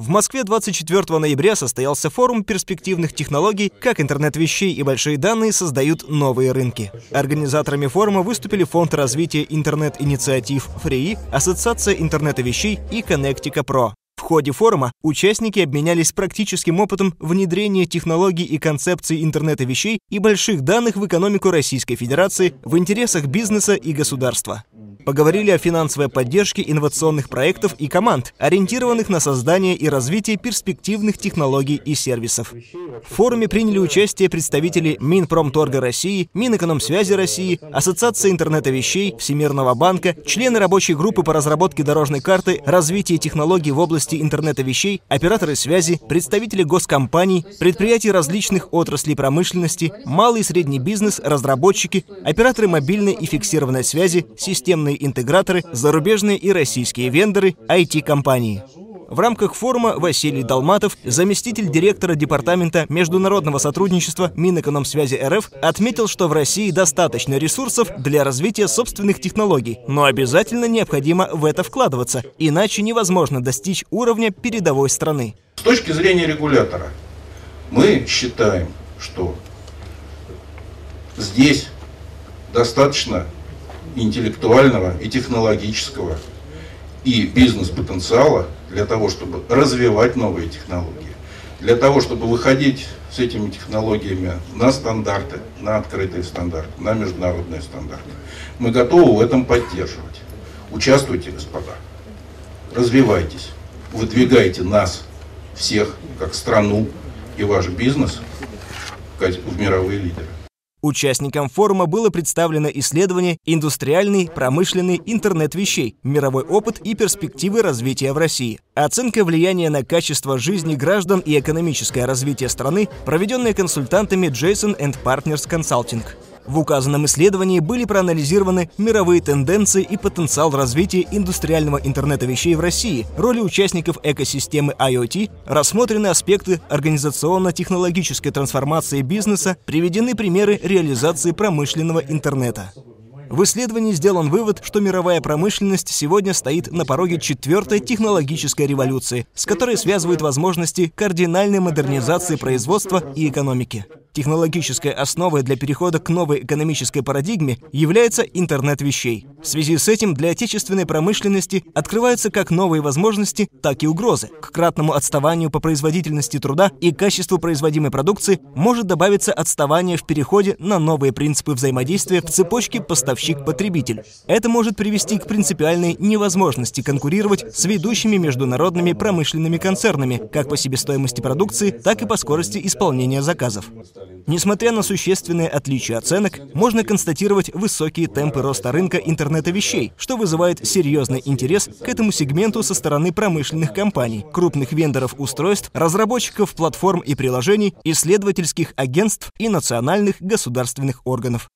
В Москве 24 ноября состоялся форум перспективных технологий, как интернет вещей и большие данные создают новые рынки. Организаторами форума выступили Фонд развития интернет-инициатив ФРИИ, Ассоциация интернета вещей и Connectica Pro. В ходе форума участники обменялись практическим опытом внедрения технологий и концепций интернета вещей и больших данных в экономику Российской Федерации в интересах бизнеса и государства. Поговорили о финансовой поддержке инновационных проектов и команд, ориентированных на создание и развитие перспективных технологий и сервисов. В форуме приняли участие представители Минпромторга России, Минэкономсвязи России, Ассоциация интернета вещей, Всемирного банка, члены рабочей группы по разработке дорожной карты, развитие технологий в области интернета вещей, операторы связи, представители госкомпаний, предприятий различных отраслей промышленности, малый и средний бизнес, разработчики, операторы мобильной и фиксированной связи, системные системные интеграторы, зарубежные и российские вендоры, IT-компании. В рамках форума Василий Долматов, заместитель директора Департамента международного сотрудничества Минэкономсвязи РФ, отметил, что в России достаточно ресурсов для развития собственных технологий, но обязательно необходимо в это вкладываться, иначе невозможно достичь уровня передовой страны. С точки зрения регулятора, мы считаем, что здесь достаточно интеллектуального и технологического и бизнес-потенциала для того, чтобы развивать новые технологии, для того, чтобы выходить с этими технологиями на стандарты, на открытые стандарты, на международные стандарты. Мы готовы в этом поддерживать. Участвуйте, господа. Развивайтесь. Выдвигайте нас, всех, как страну и ваш бизнес в мировые лидеры. Участникам форума было представлено исследование «Индустриальный, промышленный интернет вещей. Мировой опыт и перспективы развития в России». Оценка влияния на качество жизни граждан и экономическое развитие страны, проведенная консультантами Jason Partners Consulting. В указанном исследовании были проанализированы мировые тенденции и потенциал развития индустриального интернета вещей в России, роли участников экосистемы IoT, рассмотрены аспекты организационно-технологической трансформации бизнеса, приведены примеры реализации промышленного интернета. В исследовании сделан вывод, что мировая промышленность сегодня стоит на пороге четвертой технологической революции, с которой связывают возможности кардинальной модернизации производства и экономики. Технологической основой для перехода к новой экономической парадигме является интернет вещей. В связи с этим для отечественной промышленности открываются как новые возможности, так и угрозы. К кратному отставанию по производительности труда и качеству производимой продукции может добавиться отставание в переходе на новые принципы взаимодействия в цепочке поставщик-потребитель. Это может привести к принципиальной невозможности конкурировать с ведущими международными промышленными концернами как по себестоимости продукции, так и по скорости исполнения заказов. Несмотря на существенные отличия оценок, можно констатировать высокие темпы роста рынка интернета вещей, что вызывает серьезный интерес к этому сегменту со стороны промышленных компаний, крупных вендоров устройств, разработчиков платформ и приложений, исследовательских агентств и национальных государственных органов.